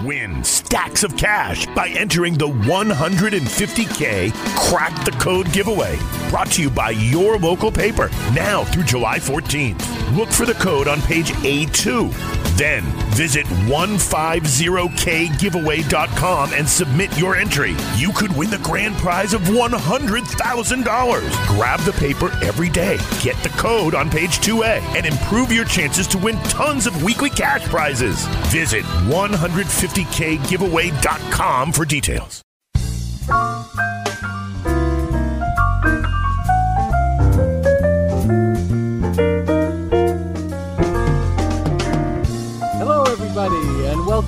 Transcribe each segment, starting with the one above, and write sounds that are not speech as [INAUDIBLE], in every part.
Win stacks of cash by entering the 150K Crack the Code giveaway. Brought to you by your local paper now through July 14th. Look for the code on page A2. Then visit 150kgiveaway.com and submit your entry. You could win the grand prize of $100,000. Grab the paper every day, get the code on page 2A, and improve your chances to win tons of weekly cash prizes. Visit 150kgiveaway.com for details.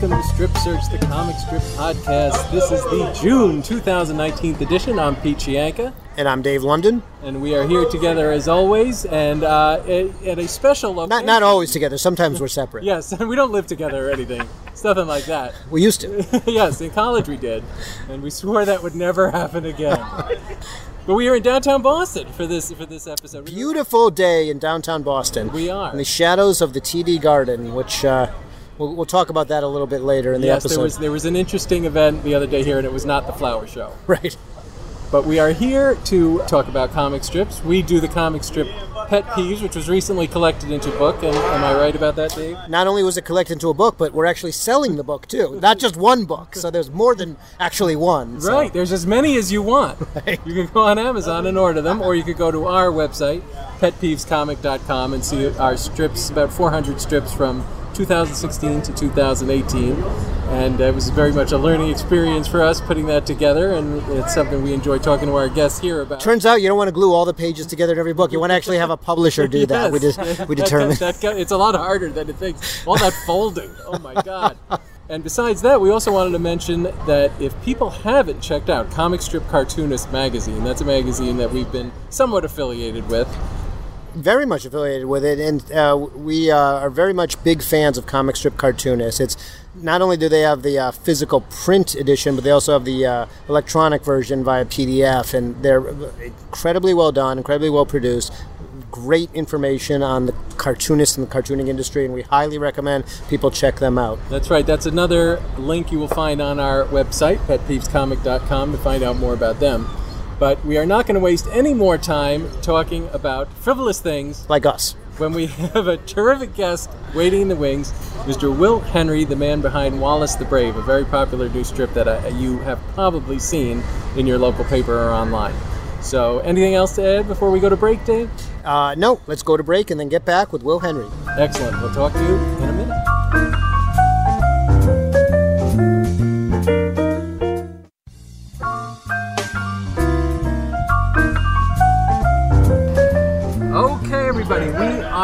Welcome to Strip Search, the comic strip podcast. This is the June 2019 edition. I'm Pete Chianca, And I'm Dave London. and we are here together as always, and uh, at, a special location. Not not always together. Sometimes we're separate. Yes, and [LAUGHS] we don't live together or anything. It's nothing like that. We used to. [LAUGHS] yes, in college we did, and we swore that would never happen again. [LAUGHS] but we are in downtown Boston for this for this episode. Beautiful day in downtown Boston. We are. In the shadows of the TD Garden, which uh, we'll, we'll talk about that a little bit later in the Yes, episode. there was there was an interesting event the other day here, and it was not the flower show. [LAUGHS] Right. But we are here to talk about comic strips. We do the comic strip Pet Peeves, which was recently collected into a book. And am I right about that, Dave? Not only was it collected into a book, but we're actually selling the book too. Not just one book. So there's more than actually one. so- Right. There's as many as you want. [LAUGHS] You can go on Amazon and order them, or you could go to our website, petpeevescomic.com, and see our strips, about 400 strips from 2016 to 2018. And it was very much a learning experience for us putting that together, and it's something we enjoy talking to our guests here about. Turns out you don't want to glue all the pages together in every book. You want to actually have a publisher do [LAUGHS] that. We just we [LAUGHS] That- that- that- it's a lot harder than it thinks. All that folding. Oh my god. And besides that, we also wanted to mention that if people haven't checked out Comic Strip Cartoonist magazine, that's a magazine that we've been somewhat affiliated with. Very much affiliated with it, and uh, we uh, are very much big fans of comic strip cartoonists. It's not only do they have the uh, physical print edition, but they also have the uh, electronic version via PDF, and they're incredibly well done, incredibly well produced. Great information on the cartoonists and the cartooning industry, and we highly recommend people check them out. That's right. That's another link you will find on our website, petpeevescomic.com, to find out more about them. But we are not going to waste any more time talking about frivolous things Like us. when we [LAUGHS] have a terrific guest waiting in the wings, Mr. Will Henry, the man behind Wallace the Brave, a very popular new strip that uh, you have probably seen in your local paper or online. So, anything else to add before we go to break, Dave? Uh, no, let's go to break and then get back with Will Henry. Excellent. We'll talk to you in a minute.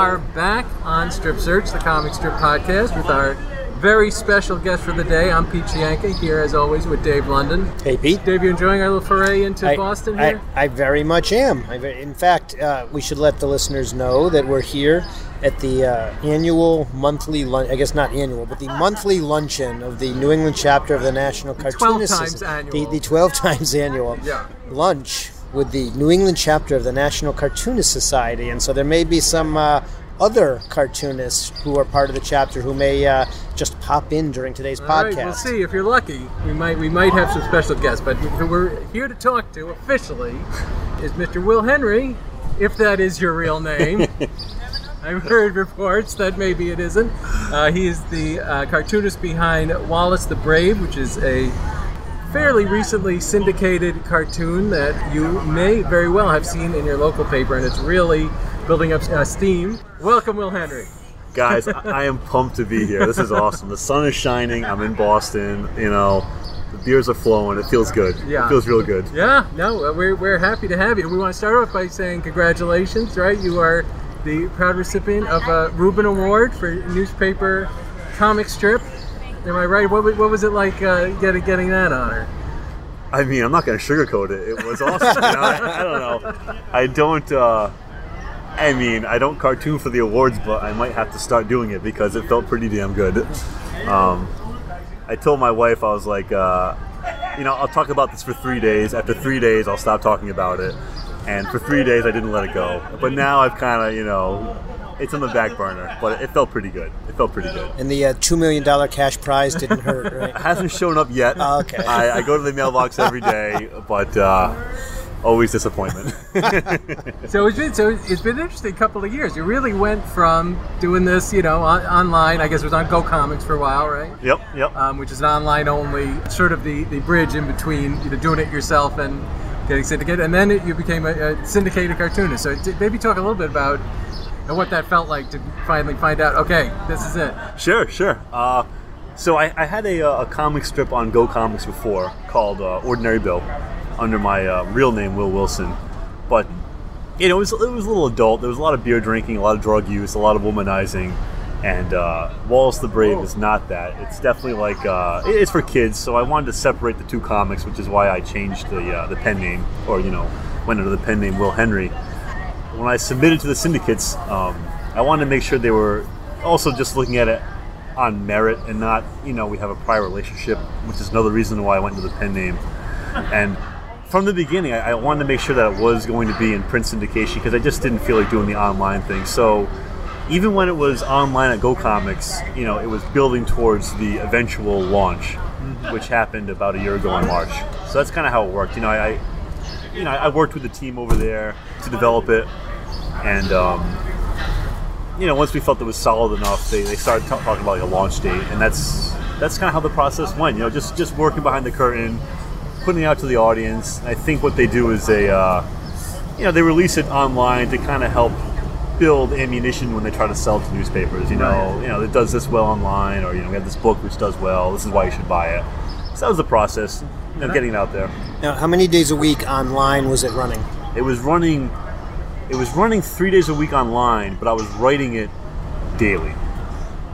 Are back on Strip Search, the comic strip podcast, with our very special guest for the day. I'm Pete Chianca, here as always with Dave London. Hey, Pete. Dave, you enjoying our little foray into I- Boston I, here? I, very much am. I, in fact, uh, we should let the listeners know that we're here at the uh, annual monthly lunch. I guess not annual, but the monthly luncheon of the New England chapter of the National 12 times annual. The, the 12 [LAUGHS] times annual Yeah. lunch with the New England chapter of the National Cartoonist Society. And so there may be some uh, other cartoonists who are part of the chapter who may uh, just pop in during today's All podcast. right, we'll see. If you're lucky, we might we might have some special guests. But who we're here to talk to officially is Mr. Will Henry, if that is your real name. [LAUGHS] I've heard reports that maybe it isn't. Uh, he is the uh, cartoonist behind Wallace the Brave, which is a fairly recently syndicated cartoon that you may very well have seen in your local paper, and it's really building up uh, steam. Welcome, Will Henry. Guys, I am pumped to be here. This is awesome. The sun is shining. I'm in Boston. You know, the beers are flowing. It feels good. Yeah. It feels real good. Yeah, no, we're, we're happy to have you. We want to start off by saying congratulations, right? You are the proud recipient of a Reuben Award for newspaper comic strip. Am I right? What, what was it like uh, getting getting that honor? I mean, I'm not going to sugarcoat it. It was awesome. you know? I, [LAUGHS] I don't know. I don't. Uh, I mean, I don't cartoon for the awards, but I might have to start doing it because it felt pretty damn good. Um, I told my wife I was like, uh, you know, I'll talk about this for three days. After three days, I'll stop talking about it. And for three days, I didn't let it go. But now I've kind of, you know, it's on the back burner. But it felt pretty good. It felt pretty good. And the uh, $2 million cash prize didn't hurt, It [LAUGHS] right? hasn't shown up yet. Oh, okay. I, I go to the mailbox every day, but uh, always disappointment. [LAUGHS] So it's been so it's been an interesting couple of years. You really went from doing this, you know, on, online. I guess it was on Go Comics for a while, right? yep, yep. Um, which is an online only, sort of the, the bridge in between you know, doing it yourself and getting syndicated. And then it, you became a, a syndicated cartoonist. So t- maybe talk a little bit about know, what that felt like to finally find out. Okay, this is it. Sure, sure. Uh, so I, I had a, uh, a comic strip on Go Comics before called uh, Ordinary Bill, under my uh, real name Will Wilson, but you know it was it was a little adult. There was a lot of beer drinking, a lot of drug use, a lot of womanizing, and uh, Wallace the Brave is not that. It's definitely like uh, it's for kids. So I wanted to separate the two comics, which is why I changed the uh, the pen name, or you know, went under the pen name Will Henry when I submitted to the syndicates, um, I wanted to make sure they were also just looking at it on merit and not, you know, we have a prior relationship, which is another reason why I went to the pen name. And from the beginning, I, I wanted to make sure that it was going to be in print syndication because I just didn't feel like doing the online thing. So even when it was online at Go Comics, you know, it was building towards the eventual launch, which happened about a year ago in March. So that's kind of how it worked. You know, I, I you know, I worked with the team over there to develop it, and um, you know, once we felt it was solid enough, they, they started ta- talking about like a launch date, and that's that's kind of how the process went. You know, just just working behind the curtain, putting it out to the audience. I think what they do is they, uh, you know, they release it online to kind of help build ammunition when they try to sell it to newspapers. You know, you know, it does this well online, or you know, we have this book which does well. This is why you should buy it. So that was the process, you know, getting it out there. Now, how many days a week online was it running? It was running. It was running three days a week online, but I was writing it daily.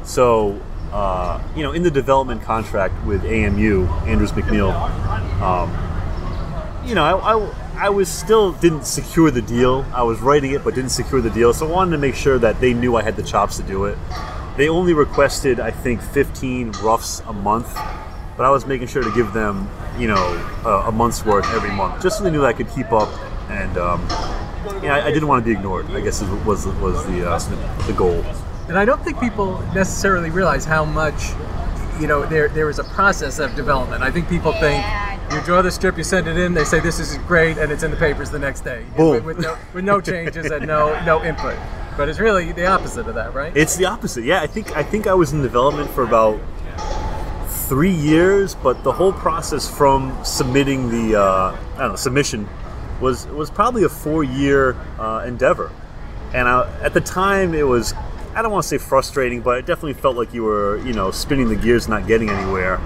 So, uh, you know, in the development contract with AMU, Andrews McMeel, um, you know, I, I, I was still didn't secure the deal. I was writing it, but didn't secure the deal. So I wanted to make sure that they knew I had the chops to do it. They only requested, I think, 15 roughs a month, but I was making sure to give them, you know, a, a month's worth every month, just so they knew I could keep up. And um, yeah, I, I didn't want to be ignored. I guess is- was was the uh, the goal. And I don't think people necessarily realize how much, you know, there there is a process of development. I think people think you draw the strip, you send it in, they say this is great, and it's in the papers the next day Boom. With, with no, with no changes and no no input. But it's really the opposite of that, right? It's the opposite. Yeah, I think I think I was in development for about three years, but the whole process from submitting the uh, I don't know submission was was probably a four year uh, endeavor, and I, at the time it was I don't want to say frustrating, but it definitely felt like you were you know spinning the gears, not getting anywhere.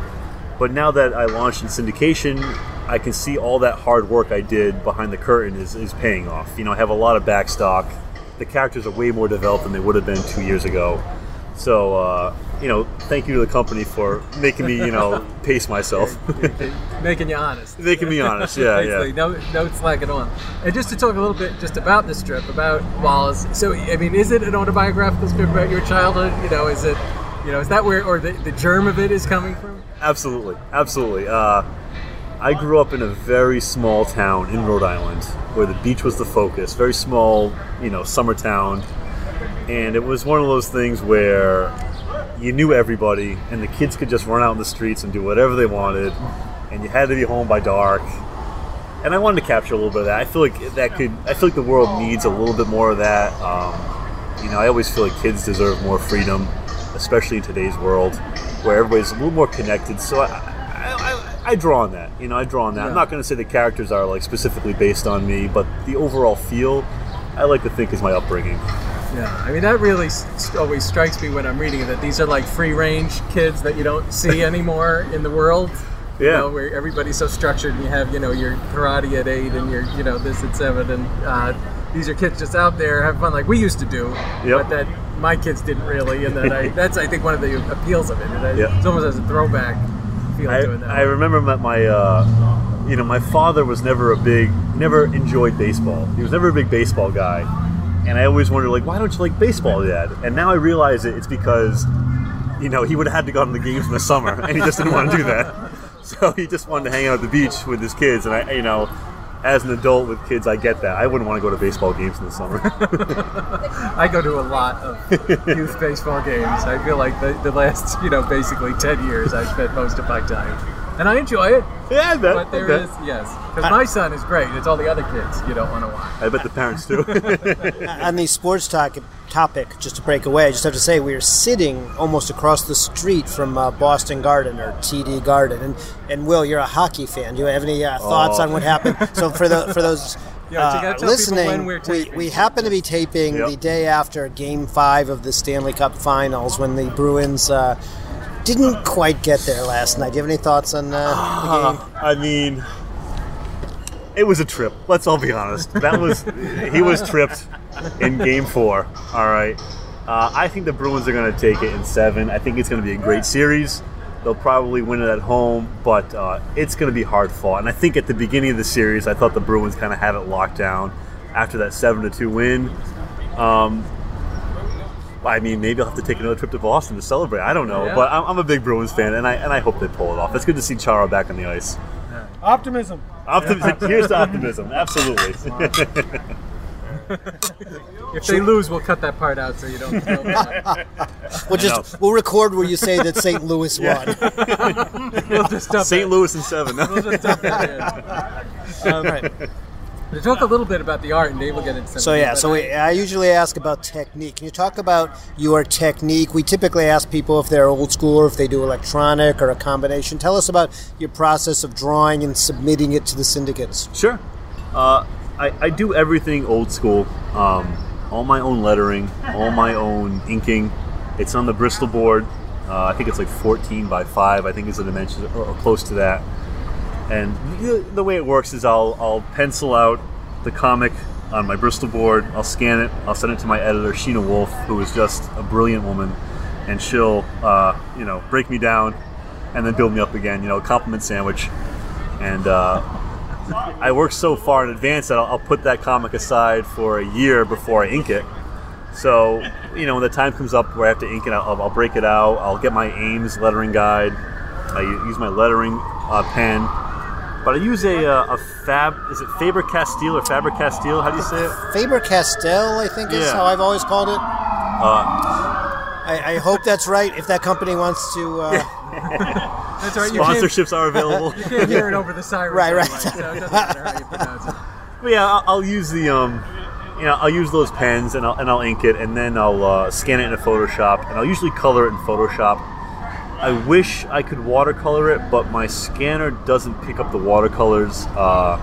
But now that I launched in syndication, I can see all that hard work I did behind the curtain is, is paying off. You know, I have a lot of backstock. The characters are way more developed than they would have been two years ago. So, uh, you know, thank you to the company for making me, you know, [LAUGHS] pace myself. Making you honest. [LAUGHS] making me honest, yeah, Basically, yeah. no, no slacking on. And just to talk a little bit just about this strip, about Wallace. So, I mean, is it an autobiographical strip about your childhood? You know, is it, you know, is that where, or the, the germ of it is coming from? Absolutely, absolutely. Uh, I grew up in a very small town in Rhode Island where the beach was the focus. Very small, you know, summer town, and it was one of those things where you knew everybody, and the kids could just run out in the streets and do whatever they wanted, and you had to be home by dark. And I wanted to capture a little bit of that. I feel like that could. I feel like the world needs a little bit more of that. Um, you know, I always feel like kids deserve more freedom, especially in today's world, where everybody's a little more connected. So I, I, I, I draw on that. You know, I draw on that. I'm not going to say the characters are like specifically based on me, but the overall feel, I like to think is my upbringing. Yeah, I mean that really s- always strikes me when I'm reading it that these are like free range kids that you don't see [LAUGHS] anymore in the world. You Yeah. know, where everybody's so structured and you have, you know, your karate at eight and your, you know, this at seven and uh, these are kids just out there having fun like we used to do. Yep. But that my kids didn't really, and that I, [LAUGHS] that's I think one of the appeals of it. I, Yeah. It's almost as a throwback feel I, to it. I remember that my, uh, you know, my father was never a big, never enjoyed baseball. He was never a big baseball guy, and I always wondered like, why don't you like baseball, Dad? And now I realize it, it's because, you know, he would have had to go to the games in the summer, and he just didn't want to do that. [LAUGHS] So he just wanted to hang out at the beach with his kids, and I, you know. As an adult with kids, I get that. I wouldn't want to go to baseball games in the summer. [LAUGHS] I go to a lot of youth baseball games. I feel like the, the last, you know, basically 10 years I've spent most of my time. And I enjoy it, yeah, I bet. but there I is, yes. Because my son is great. It's all the other kids you don't want to watch. I bet the parents do. [LAUGHS] on the sports talk, topic, just to break away, I just have to say we are sitting almost across the street from uh, Boston Garden or TD Garden, and and Will, you're a hockey fan. Do you have any uh, thoughts Oh. on what happened? so for the for those. [LAUGHS] Yeah, uh, gotta tell listening, when we're we, we happen to be taping Yep. the day after Game Five of the Stanley Cup Finals when the Bruins uh, didn't quite get there last night. Do you have any thoughts on uh, the game? I mean, it was a trip. Let's all be honest. That was he was tripped in Game Four. All right. Uh, I think the Bruins are going to take it in seven. I think it's going to be a great series. They'll probably win it at home, but uh, it's going to be hard fought. And I think at the beginning of the series, I thought the Bruins kind of had it locked down after that seven to two win. Um, I mean, maybe I'll have to take another trip to Boston to celebrate. I don't know, Yeah. but I'm, I'm a big Bruins fan, and I and I hope they pull it off. It's good to see Chara back on the ice. Optimism. Optimism. Here's to [LAUGHS] optimism. Absolutely. [LAUGHS] If they lose, we'll cut that part out so you don't feel bad. [LAUGHS] We'll just we'll record where you say that St. Louis won. We'll just dump St. it. Louis and seven. We'll just dump that in. Um, Right. To talk a little bit about the art, and Dave will get into some. So yeah, so I- we, I usually ask about technique. Can you talk about your technique? We typically ask people if they're old school or if they do electronic or a combination. Tell us about your process of drawing and submitting it to the syndicates. Sure. Uh, I, I do everything old school. Um, all my own lettering, all my [LAUGHS] own inking. It's on the Bristol board. Uh, I think it's like 14 by 5. I think is the dimensions or, or close to that. And the, way it works is I'll, I'll pencil out the comic on my Bristol board. I'll scan it. I'll send it to my editor, Shena Wolf, who is just a brilliant woman, and she'll uh, you know break me down and then build me up again. You know, a compliment sandwich. And uh, I work so far in advance that I'll, I'll put that comic aside for a year before I ink it. So, you know, when the time comes up where I have to ink it, I'll, I'll break it out. I'll get my Ames lettering guide. I use my lettering uh, pen. But I use a, uh, a Fab, is it Faber Castile or Faber Castile? How do you say it? Faber Castell, I think is Yeah. how I've always called it. Uh, I, I hope that's right. If that company wants to, uh, [LAUGHS] That's all right. Sponsorships are available. [LAUGHS] you can't hear it over the [LAUGHS] siren. Right, right. anyway, so it doesn't matter how you pronounce it. But yeah, I'll, I'll use the um, you know, I'll use those pens and I'll, and I'll ink it, and then I'll uh, scan it into Photoshop, and I'll usually color it in Photoshop. I wish I could watercolor it, but my scanner doesn't pick up the watercolors uh,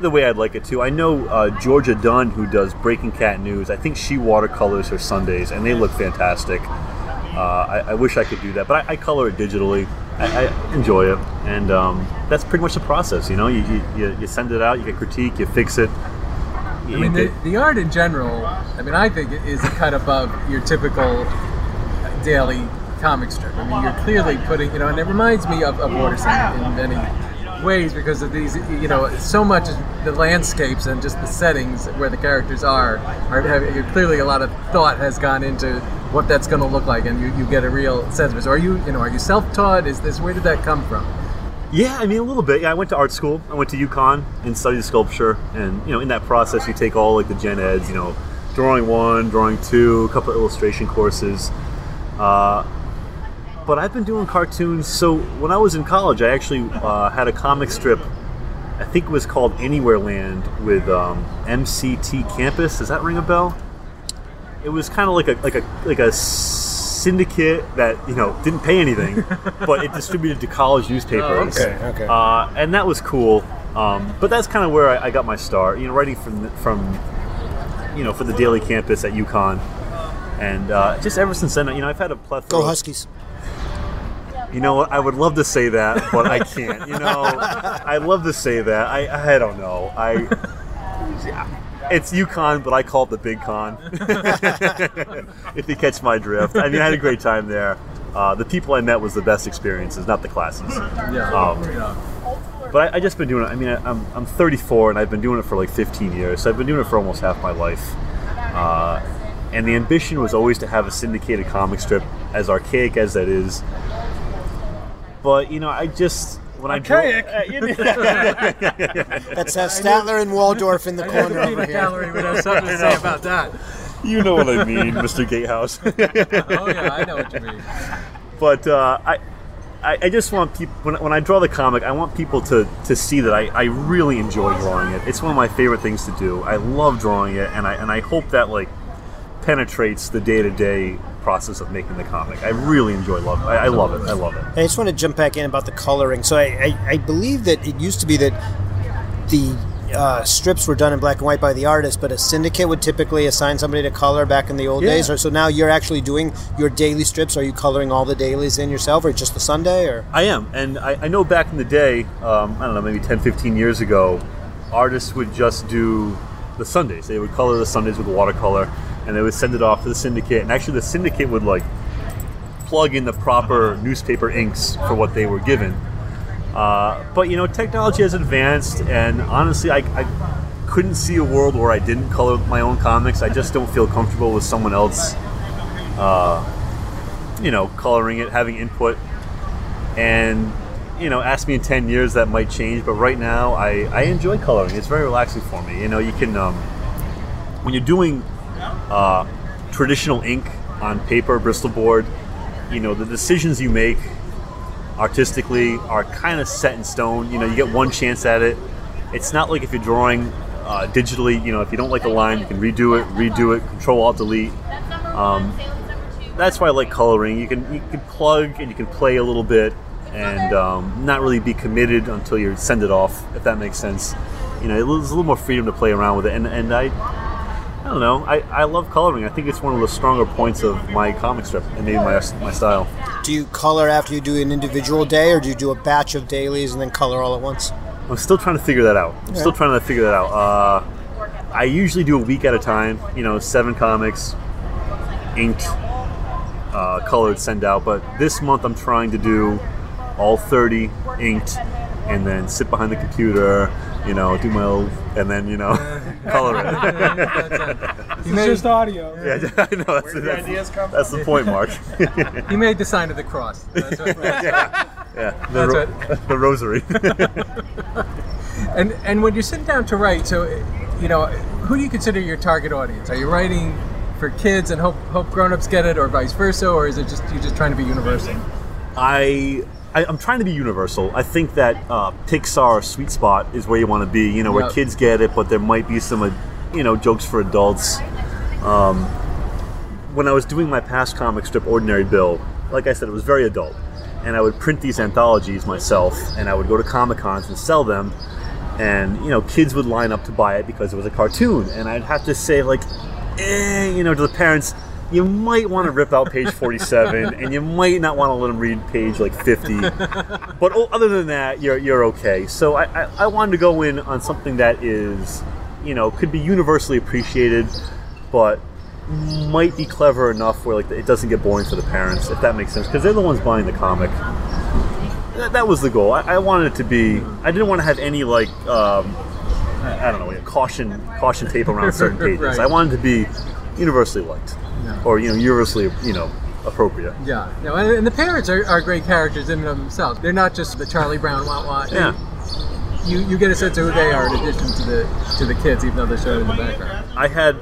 the way I'd like it to. I know uh, Georgia Dunn, who does Breaking Cat News. I think she watercolors her Sundays, and they look fantastic. Uh, I, I wish I could do that, but I, I color it digitally. I, I enjoy it, and um, that's pretty much the process. You know, you, you, you- send it out, you get critique, you fix it. You I mean, the, it. the art in general, I mean, I think it is a cut above your typical daily comic strip. I mean, you're clearly putting, you know, and it reminds me of, of in many ways because of these, you know, so much the landscapes and just the settings where the characters are. are have, clearly, a lot of thought has gone into what that's going to look like, and you, you get a real sense of it. So, are you, you know, are you self-taught? Is this where did that come from? Yeah, I mean a little bit. Yeah, I went to art school. I went to UConn and studied sculpture, and you know, in that process, you take all like the gen eds. You know, drawing one, drawing two, a couple of illustration courses. Uh, but I've been doing cartoons. So when I was in college, I actually uh, had a comic strip. I think it was called Anywhere Land with um, MCT Campus. Does that ring a bell? It was kind of like a like a like a syndicate that you know didn't pay anything, [LAUGHS] but it distributed to college newspapers. okay, okay. Uh, and that was cool. Um, but that's kind of where I, I got my start. You know, writing from from you know for the daily campus at UConn, and uh, just ever since then, you know, I've had a plethora. go Huskies. You know what? I would love to say that, but I can't. You know, [LAUGHS] I'd love to say that. I I don't know. I it's UConn, but I call it the Big Con. [LAUGHS] if you catch my drift. I mean, I had a great time there. Uh, the people I met was the best experiences, not the classes. Yeah. Um, yeah. But I, I just been doing it. I mean, I, I'm, I'm 34 and I've been doing it for like 15 years. So I've been doing it for almost half my life. Uh, and the ambition was always to have a syndicated comic strip, as archaic as that is. But you know, I just when Archaic? I drove, uh, [LAUGHS] That's uh, Statler and Waldorf in the corner over here. Gallery would have something to say [LAUGHS] about that. you know what I mean, Mr. Gatehouse. [LAUGHS] Oh yeah, I know what you mean. but uh, I, I, I just want people when, when I draw the comic, I want people to, to see that I, I really enjoy drawing it. It's one of my favorite things to do. I love drawing it, and I and I hope that like penetrates the day to day process of making the comic. I really enjoy love. I, I love it. I love it. I just want to jump back in about the coloring. So I, I, I believe that it used to be that the uh, strips were done in black and white by the artist, but a syndicate would typically assign somebody to color back in the old Yeah. days. Or, so now you're actually doing your daily strips. Are you coloring all the dailies in yourself, or just the Sunday? Or I am, and I, I know back in the day, um, I don't know, maybe 10, 15 years ago, artists would just do the Sundays. They would color the Sundays with watercolor, and they would send it off to the syndicate. And actually, the syndicate would like plug in the proper newspaper inks for what they were given. Uh, but you know, technology has advanced, and honestly, I, I couldn't see a world where I didn't color my own comics. I just don't feel comfortable with someone else, uh, you know, coloring it, having input and you know ask me in 10 years that might change but right now i, I enjoy coloring it's very relaxing for me you know you can um, when you're doing uh, traditional ink on paper bristol board you know the decisions you make artistically are kind of set in stone you know you get one chance at it it's not like if you're drawing uh, digitally you know if you don't like a line you can redo it redo it control alt delete um, that's why I like coloring. You can you can plug and you can play a little bit, and um, not really be committed until you send it off. If that makes sense, you know, there's a little more freedom to play around with it. And and I, I don't know, I, I love coloring. I think it's one of the stronger points of my comic strip and maybe my my style. do you color after you do an individual day, or do you do a batch of dailies and then color all at once? I'm still trying to figure that out. I'm still trying to figure that out. Uh, I usually do a week at a time. You know, seven comics, inked, uh, colored, send out. But this month I'm trying to do all 30 inked, and then sit behind the computer. You know, do my old, and then you know, [LAUGHS] color [LAUGHS] it. He made, audio. yeah, I know. That's, that's, that's the point, Mark. [LAUGHS] he made the sign of the cross. [LAUGHS] That's what, yeah, the, That's ro- the rosary. and and when you sit down to write, so you know, who do you consider your target audience? Are you writing for kids and hope hope grown-ups get it, or vice versa, or is it just you just trying to be universal? I, I I'm trying to be universal. I think that uh, Pixar sweet spot is where you want to be. You know, where Yep. kids get it, but there might be some, uh, you know, jokes for adults. Um, when I was doing my past comic strip, Ordinary Bill, like I said, it was very adult, and I would print these anthologies myself, and I would go to comic cons and sell them. And you know, kids would line up to buy it because it was a cartoon, and I'd have to say like, eh, you know, to the parents, you might want to rip out page 47 and you might not want to let them read page like 50 but other than that you're, you're okay. So I, I, I wanted to go in on something that is you know could be universally appreciated but might be clever enough where like it doesn't get boring for the parents if that makes sense because they're the ones buying the comic. That, that was the goal. I, I wanted it to be i didn't want to have any like um, I I don't know, caution caution tape around certain [LAUGHS] pages. Right. I wanted to be universally liked, Yeah. or you know, universally you know appropriate. Yeah, no, and, and the parents are, are great characters in and of themselves. They're not just the Charlie Brown wah wah. Yeah. You, you get a sense of who they are in addition to the to the kids, even though they're showing in the background. I had,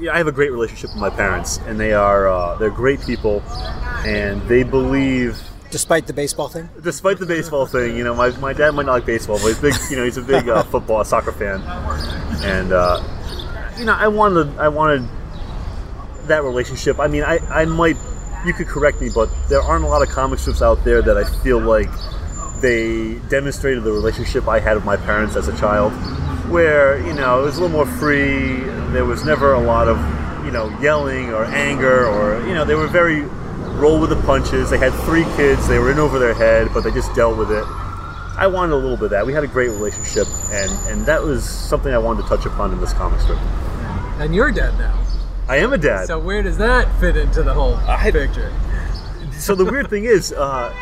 yeah, I have a great relationship with my parents, and they are uh, they're great people, and they believe. Despite the baseball thing, Despite the baseball thing, you know, my, my dad might not like baseball, but he's big. You know, he's a big uh, football, soccer fan, and uh, you know, I wanted, I wanted that relationship. I mean, I, I might, you could correct me, but there aren't a lot of comic strips out there that I feel like they demonstrated the relationship I had with my parents as a child, where you know it was a little more free. There was never a lot of you know yelling or anger, or you know they were very roll with the punches. They had three kids. They were in over their head, but they just dealt with it. I wanted a little bit of that. We had a great relationship, and and that was something I wanted to touch upon in this comic strip. And you're dead now. I am a dad. So where does that fit into the whole I- picture? so the weird thing is, uh,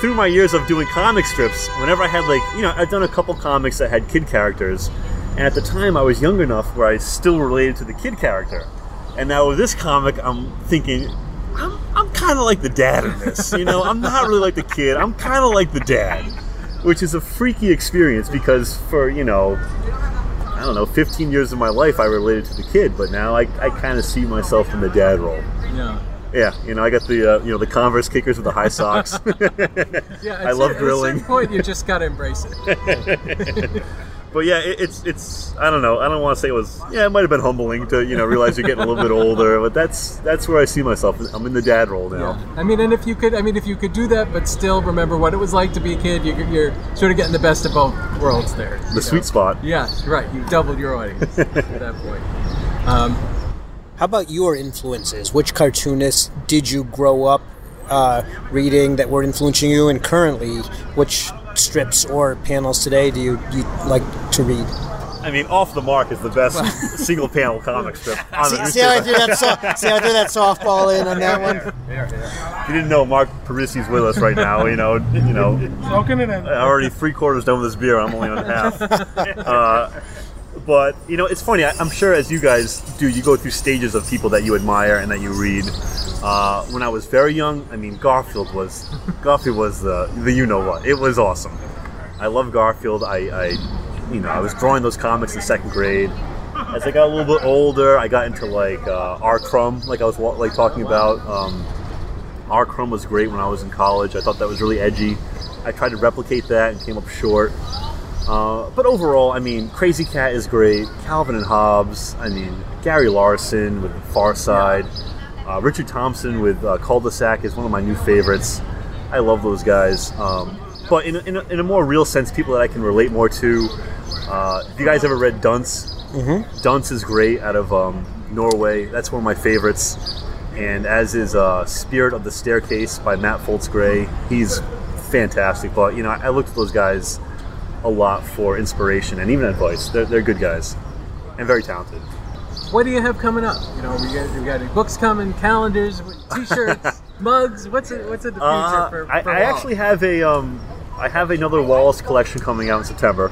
through my years of doing comic strips, whenever I had like, you know, I've done a couple comics that had kid characters, and at the time I was young enough where I still related to the kid character, and now with this comic, I'm thinking. I'm, I'm kind of like the dad in this, you know. I'm not really like the kid. I'm kind of like the dad, which is a freaky experience because for you know, I don't know, 15 years of my life I related to the kid, but now I, I kind of see myself in the dad role. Yeah. Yeah, you know, I got the uh, you know the Converse kickers with the high socks. [LAUGHS] [LAUGHS] Yeah, I love grilling. At a certain point, you just gotta embrace it. [LAUGHS] but yeah, it, it's it's I don't know. I don't want to say it was. Yeah, it might have been humbling to you know realize you're getting a little bit older, but that's that's where I see myself. I'm in the dad role now. I mean, and if you could, I mean, if you could do that, but still remember what it was like to be a kid, you, you're sort of getting the best of both worlds there. The sweet spot. Yeah, right. You doubled your audience [LAUGHS] at that point. Um, How about your influences? Which cartoonists did you grow up uh, reading that were influencing you, and currently, which strips or panels today do you, you like to read? I mean, Off the Mark is the best [LAUGHS] single panel comic [LAUGHS] strip. On See, see how I threw that? So- see how I threw that softball in on that one? If you didn't know, Mark Parisi's with us right now. You know, you know, Soaking it in. I'm already three quarters done with this beer. I'm only on half. [LAUGHS] Uh, but you know, it's funny. I, I'm sure as you guys do, you go through stages of people that you admire and that you read. Uh, when I was very young, I mean, Garfield was Garfield was the the you know what. It was awesome. I love Garfield. I, I you know I was drawing those comics in second grade. As I got a little bit older, I got into like uh, R. Crumb, like I was like talking about. Um, R. Crumb was great when I was in college. I thought that was really edgy. I tried to replicate that and came up short. Uh, but overall, I mean, Krazy Kat is great. Calvin and Hobbes. I mean, Gary Larson with the Far Side. Uh, Richard Thompson with uh, Cul-de-sac is one of my new favorites. I love those guys. Um, but in a, in, a, in a more real sense, people that I can relate more to. Uh, have you guys ever read Dunce? Mm-hmm. Dunce is great out of um, Norway. That's one of my favorites. And as is uh, Spirit of the Staircase by Matt Foltz Gray. He's fantastic. But, you know, I, I look to those guys a lot for inspiration and even advice. They're, they're good guys and very talented. What do you have coming up? You know, we got, we got any books coming, calendars, T-shirts, [LAUGHS] mugs. What's it? What's in the future Uh, for, I, for I Wallace? actually have a um, I have another Wallace collection coming out in September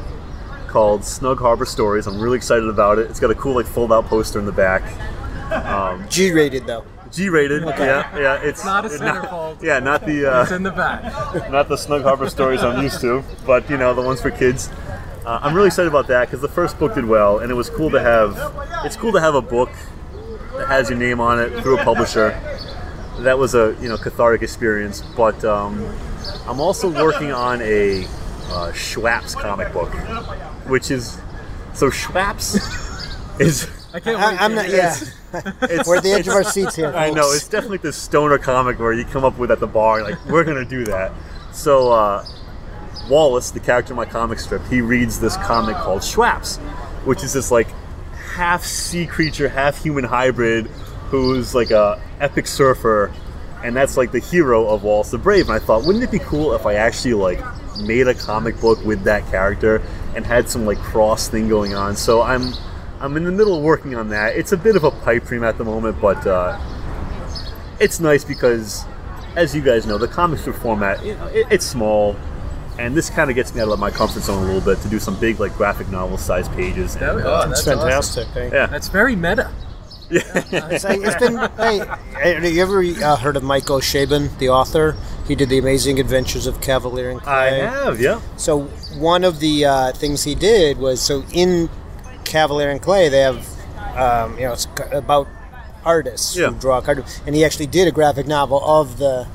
called Snug Harbor Stories. I'm really excited about it. It's got a cool like fold out poster in the back. Um, G-rated though. G rated. Okay. Yeah, yeah. It's Not a it's centerfold. yeah, not the Uh, It's in the back. not the Snug Harbor stories I'm used to, but you know the ones for kids. Uh, I'm really excited about that because the first book did well, and it was cool to have. It's cool to have a book that has your name on it through a publisher. That was a you know cathartic experience. But um, I'm also working on a uh, Schwapp's comic book, which is so Schwapp's is. I can't I, wait. I'm to not. hear Yeah, this. It's, [LAUGHS] we're at the edge of our seats here. I know it's definitely the stoner comic where you come up with at the bar, like we're gonna do that. So uh, Wallace, the character in my comic strip, he reads this comic called Schwaps, which is this like half sea creature, half human hybrid who's like a epic surfer, and that's like the hero of Wallace the Brave. And I thought, wouldn't it be cool if I actually like made a comic book with that character and had some like cross thing going on? So I'm I'm in the middle of working on that. It's a bit of a pipe dream at the moment, but uh, it's nice because, as you guys know, the comic strip format you know, it, it's small, and this kind of gets me out of my comfort zone a little bit to do some big like graphic novel size pages. That- And, oh, uh, that's It's fantastic. eh? yeah, That's very meta. [LAUGHS] It's, it's been. Hey, have you ever uh, heard of Michael Chabon, the author? He did the Amazing Adventures of Kavalier and Clay. I have. Yeah, So one of the uh, things he did was so in Kavalier and Clay they have um, you know it's about artists Yeah. who draw cartoons, and he actually did a graphic novel of the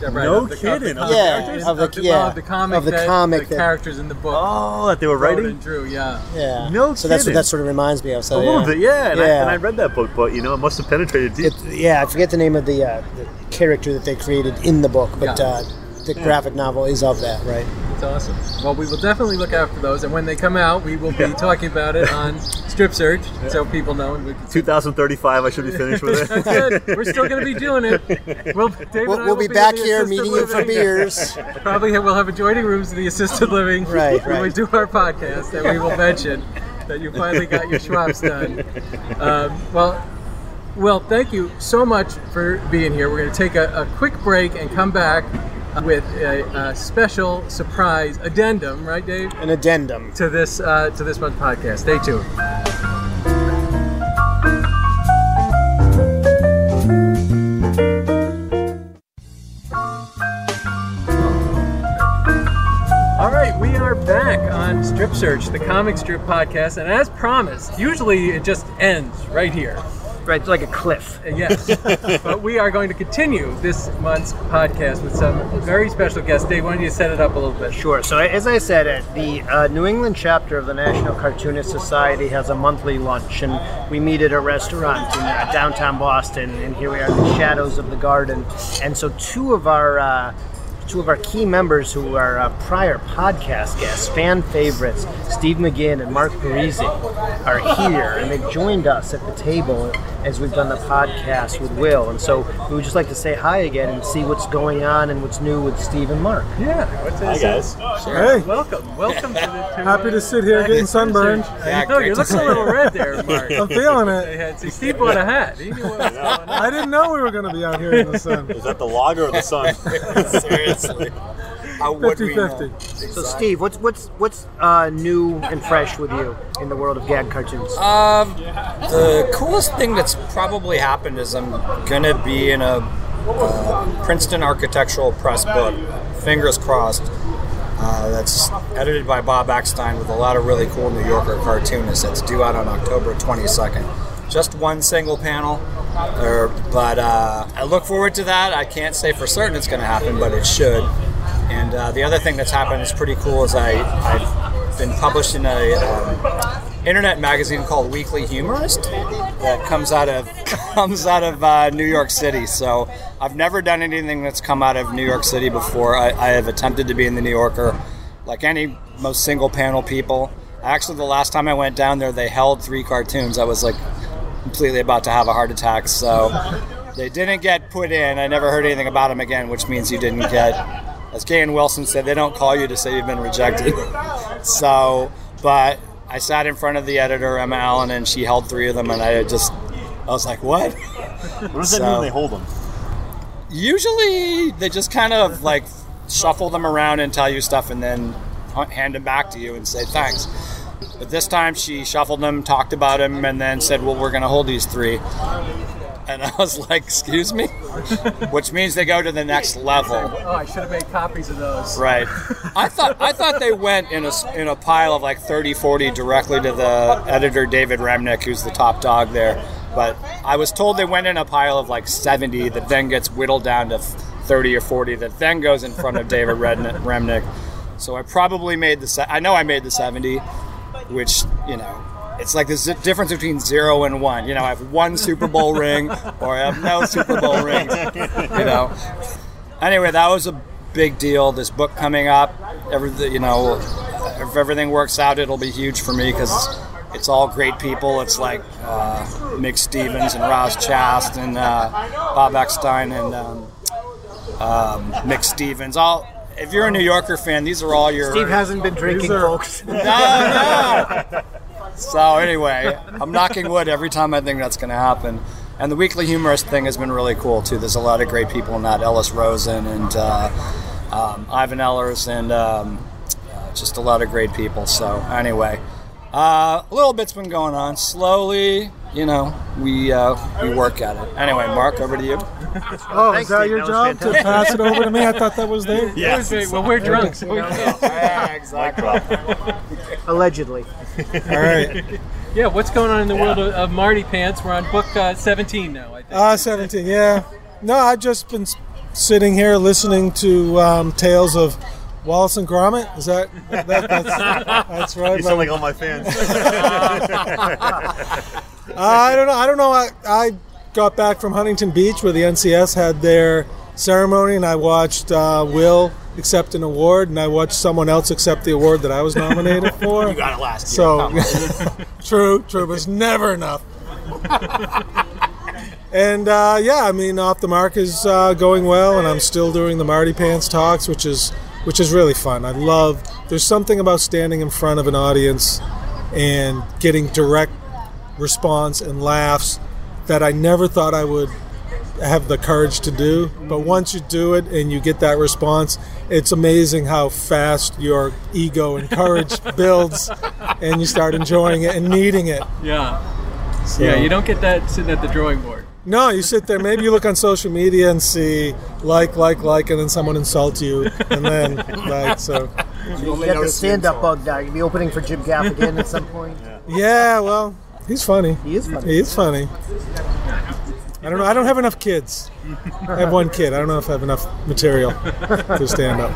Yeah, right, No of the- kidding, of the characters? of the- of the, yeah, of the comic of the that comic the that- characters in the book Oh, that they were writing. and drew. Yeah. yeah. No so that's what that sort of reminds me of. So A yeah. little bit, yeah. And, I, Yeah. and I read that book, but you know, it must have penetrated deep. It, yeah, I forget the name of the, uh, the character that they created in the book, but Yeah. uh, the graphic novel is of that, right? It's awesome. Well, we will definitely look out for those, and when they come out, we will be talking about it on Strip Search, so people know. And we can 2035, I should be finished with That's it. good. We're still going to be doing it. We'll, [LAUGHS] Dave We'll, we'll will be back here assisted meeting you for beers. [LAUGHS] Probably we'll have adjoining rooms in the assisted living Right, when we do our podcast, and we will mention that you finally got your Schwab's done. Um, well, well, thank you so much for being here. We're going to take a, a quick break and come back with a, a special surprise addendum, right, Dave? An addendum. To this uh, to this month's podcast. Stay tuned. All right, we are back on Strip Search, the comic strip podcast, and as promised, usually it just ends right here. Right, it's like a cliff. Uh, Yes, [LAUGHS] but we are going to continue this month's podcast with some very special guests. Dave, why don't you set it up a little bit? Sure. So, as I said, uh, the uh, New England chapter of the National Cartoonist Society has a monthly lunch, and we meet at a restaurant in uh, downtown Boston. And here we are, in the shadows of the garden. And so, two of our uh, two of our key members, who are uh, prior podcast guests, fan favorites, Steve McGinn and Mark Parisi, are here, and they've joined us at the table as we've done the podcast with Will. And so, we would just like to say hi again and see what's going on and what's new with Steve and Mark. Yeah. What's Hi, guys. Hey, Welcome, welcome to the. To, happy to sit here getting sunburned. I know you're looking a little red there, Mark. [LAUGHS] I'm feeling it. see, Steve bought a hat. He knew what was going on. I didn't know we were going to be out here in the sun. Is that the logger or the sun? [LAUGHS] Seriously. How would 50 we know? 50. So, Steve, what's what's what's uh, new and fresh with you in the world of gag cartoons? Um, the coolest thing that's probably happened is I'm gonna be in a uh, Princeton Architectural Press book. Fingers crossed. Uh, that's edited by Bob Eckstein with a lot of really cool New Yorker cartoonists. It's due out on October 22nd. Just one single panel, er, but uh, I look forward to that. I can't say for certain it's going to happen, but it should. And uh, the other thing that's happened is pretty cool. Is I I've been published in a um, internet magazine called Weekly Humorist that comes out of [LAUGHS] comes out of uh, New York City. So I've never done anything that's come out of New York City before. I, I have attempted to be in the New Yorker, like any most single panel people. Actually, the last time I went down there, they held three cartoons. I was like completely about to have a heart attack. So they didn't get put in. I never heard anything about them again, which means you didn't get. As and Wilson said, they don't call you to say you've been rejected. so, but I sat in front of the editor, Emma Allen, and she held three of them, and I just, I was like, what? What does that mean they hold them? Usually they just kind of like shuffle them around and tell you stuff and then hand them back to you and say thanks. But this time she shuffled them, talked about them, and then said, well, we're going to hold these three. And I was like, excuse me? Which means they go to the next level. Oh, I should have made copies of those. Right. I thought I thought they went in a in a pile of like 30, 40 directly to the editor David Remnick, who's the top dog there. But I was told they went in a pile of like 70 that then gets whittled down to 30 or 40 that then goes in front of David Remnick. So I probably made the I know I made the 70, which, you know, it's like there's a difference between zero and one. You know, I have one Super Bowl ring or I have no Super Bowl rings. You know. Anyway, that was a big deal. This book coming up, every you know, if everything works out, it'll be huge for me because it's all great people. It's like uh, Mick Stevens and Roz Chast and uh, Bob Eckstein and um, um, Mick Stevens. All if you're a New Yorker fan, these are all your Steve hasn't been drinking, are- folks. no, no. [LAUGHS] So anyway, I'm knocking wood every time I think that's going to happen. And the weekly humorist thing has been really cool too. There's a lot of great people in that. Ellis Rosen and uh, um, Ivan Ehlers and um, uh, just a lot of great people. So anyway, uh, a little bit's been going on. Slowly, you know, we uh, we work at it. Anyway, Mark, over to you. Oh, Thanks, is that Steve. your That job to pass it over to me? I thought that was Dave. Yes. Okay, well, we're drunk. So we [LAUGHS] Allegedly. All right. yeah, what's going on in the world of, of Marty Pants? We're on book uh, 17 now, I think. Uh, 17, yeah. No, I've just been sitting here listening to um, tales of Wallace and Gromit. Is that, that that's, [LAUGHS] that's right? You sound like all my fans. [LAUGHS] I don't know. I don't know. I, I got back from Huntington Beach where the NCS had their ceremony, and I watched uh, Will accept an award, and I watched someone else accept the award that I was nominated [LAUGHS] for. You got it last year. So, [LAUGHS] true, true, but it's never enough. [LAUGHS] and uh, yeah, I mean, off the mark is uh, going well, and I'm still doing the Marty Pants talks, which is which is really fun. I love. There's something about standing in front of an audience and getting direct response and laughs that I never thought I would have the courage to do. But mm-hmm. once you do it and you get that response, it's amazing how fast your ego and courage [LAUGHS] builds and you start enjoying it and needing it. Yeah. So- Yeah, you don't get that sitting at the drawing board. No, you sit there. Maybe you look on social media and see like, like, like, and then someone insults you, and then right. So, You get the stand-up bug now. You'll be opening for Jim Gaffigan at some point. yeah, well, he's funny. He is funny. He is funny. I don't know. I don't have enough kids. I have one kid. I don't know if I have enough material to stand up.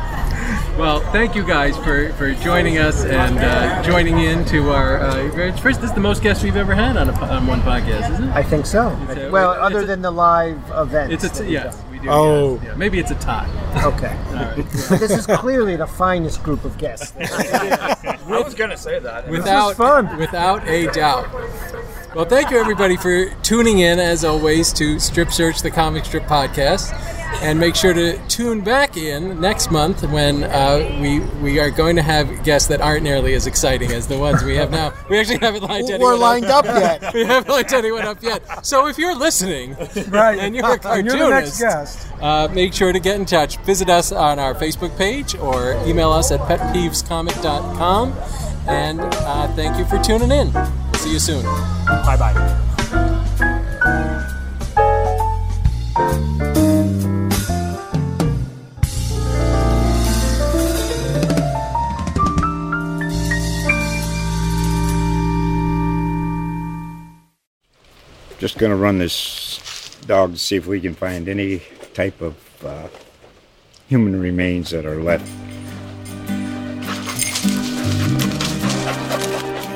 Well, thank you guys for, for joining us and uh, joining in to our uh, very- first. This is the most guests we've ever had on a, on one podcast, isn't it? I think so. a- well, it's other a- than the live event. It's a t- yes, we do. Oh. yes, yeah. maybe it's a tie. Okay. [LAUGHS] [LAUGHS] But this is clearly the finest group of guests. [LAUGHS] I was gonna say that. without fun. without a doubt. Well, thank you everybody for tuning in as always to Strip Search the Comic Strip podcast, and make sure to tune back in next month when uh, we we are going to have guests that aren't nearly as exciting as the ones we have now. We actually haven't lined anyone We're lined up yet. [LAUGHS] We haven't lined anyone up yet. So if you're listening, Right. and you're a [LAUGHS] And you're the next cartoonist, guest. uh, make sure to get in touch. Visit us on our Facebook page or email us at petpeevescomic.com. And uh, thank you for tuning in. See you soon. Bye bye. Just going to run this dog to see if we can find any type of uh, human remains that are left.